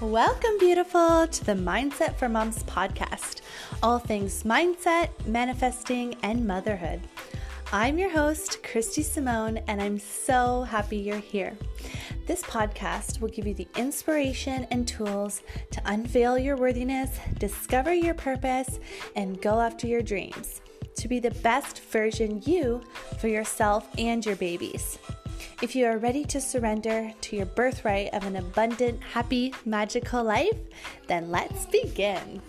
Welcome, beautiful, to the Mindset for Moms podcast. All things mindset, manifesting, and motherhood. I'm your host, Christy Simone, and I'm so happy you're here. This podcast will give you the inspiration and tools to unveil your worthiness, discover your purpose, and go after your dreams to be the best version you for yourself and your babies. If you are ready to surrender to your birthright of an abundant, happy, magical life, then let's begin.